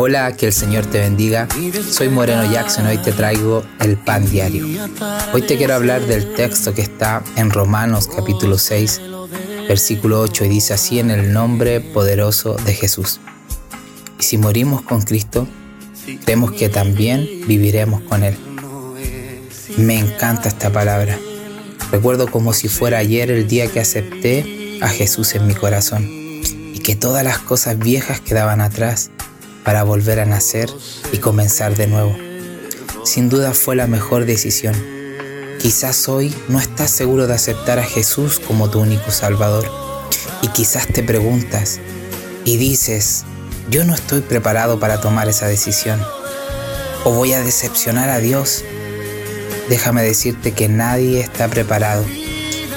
Hola, que el Señor te bendiga. Soy Moreno Jackson, hoy te traigo el pan diario. Hoy te quiero hablar del texto que está en Romanos capítulo 6, versículo 8 y dice así en el nombre poderoso de Jesús. Y si morimos con Cristo, creemos que también viviremos con Él. Me encanta esta palabra. Recuerdo como si fuera ayer el día que acepté a Jesús en mi corazón y que todas las cosas viejas quedaban atrás para volver a nacer y comenzar de nuevo. Sin duda fue la mejor decisión. Quizás hoy no estás seguro de aceptar a Jesús como tu único Salvador. Y quizás te preguntas y dices, yo no estoy preparado para tomar esa decisión. O voy a decepcionar a Dios. Déjame decirte que nadie está preparado.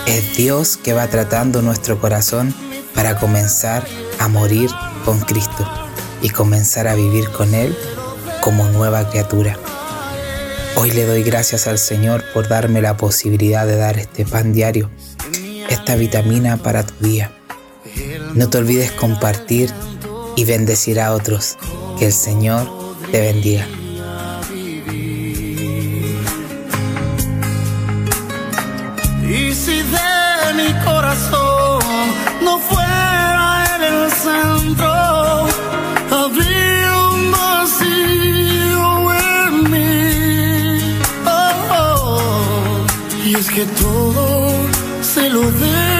Es Dios que va tratando nuestro corazón para comenzar a morir con Cristo y comenzar a vivir con Él como nueva criatura. Hoy le doy gracias al Señor por darme la posibilidad de dar este pan diario, esta vitamina para tu día. No te olvides compartir y bendecir a otros. Que el Señor te bendiga. Y si de mi corazón que todo se lo debo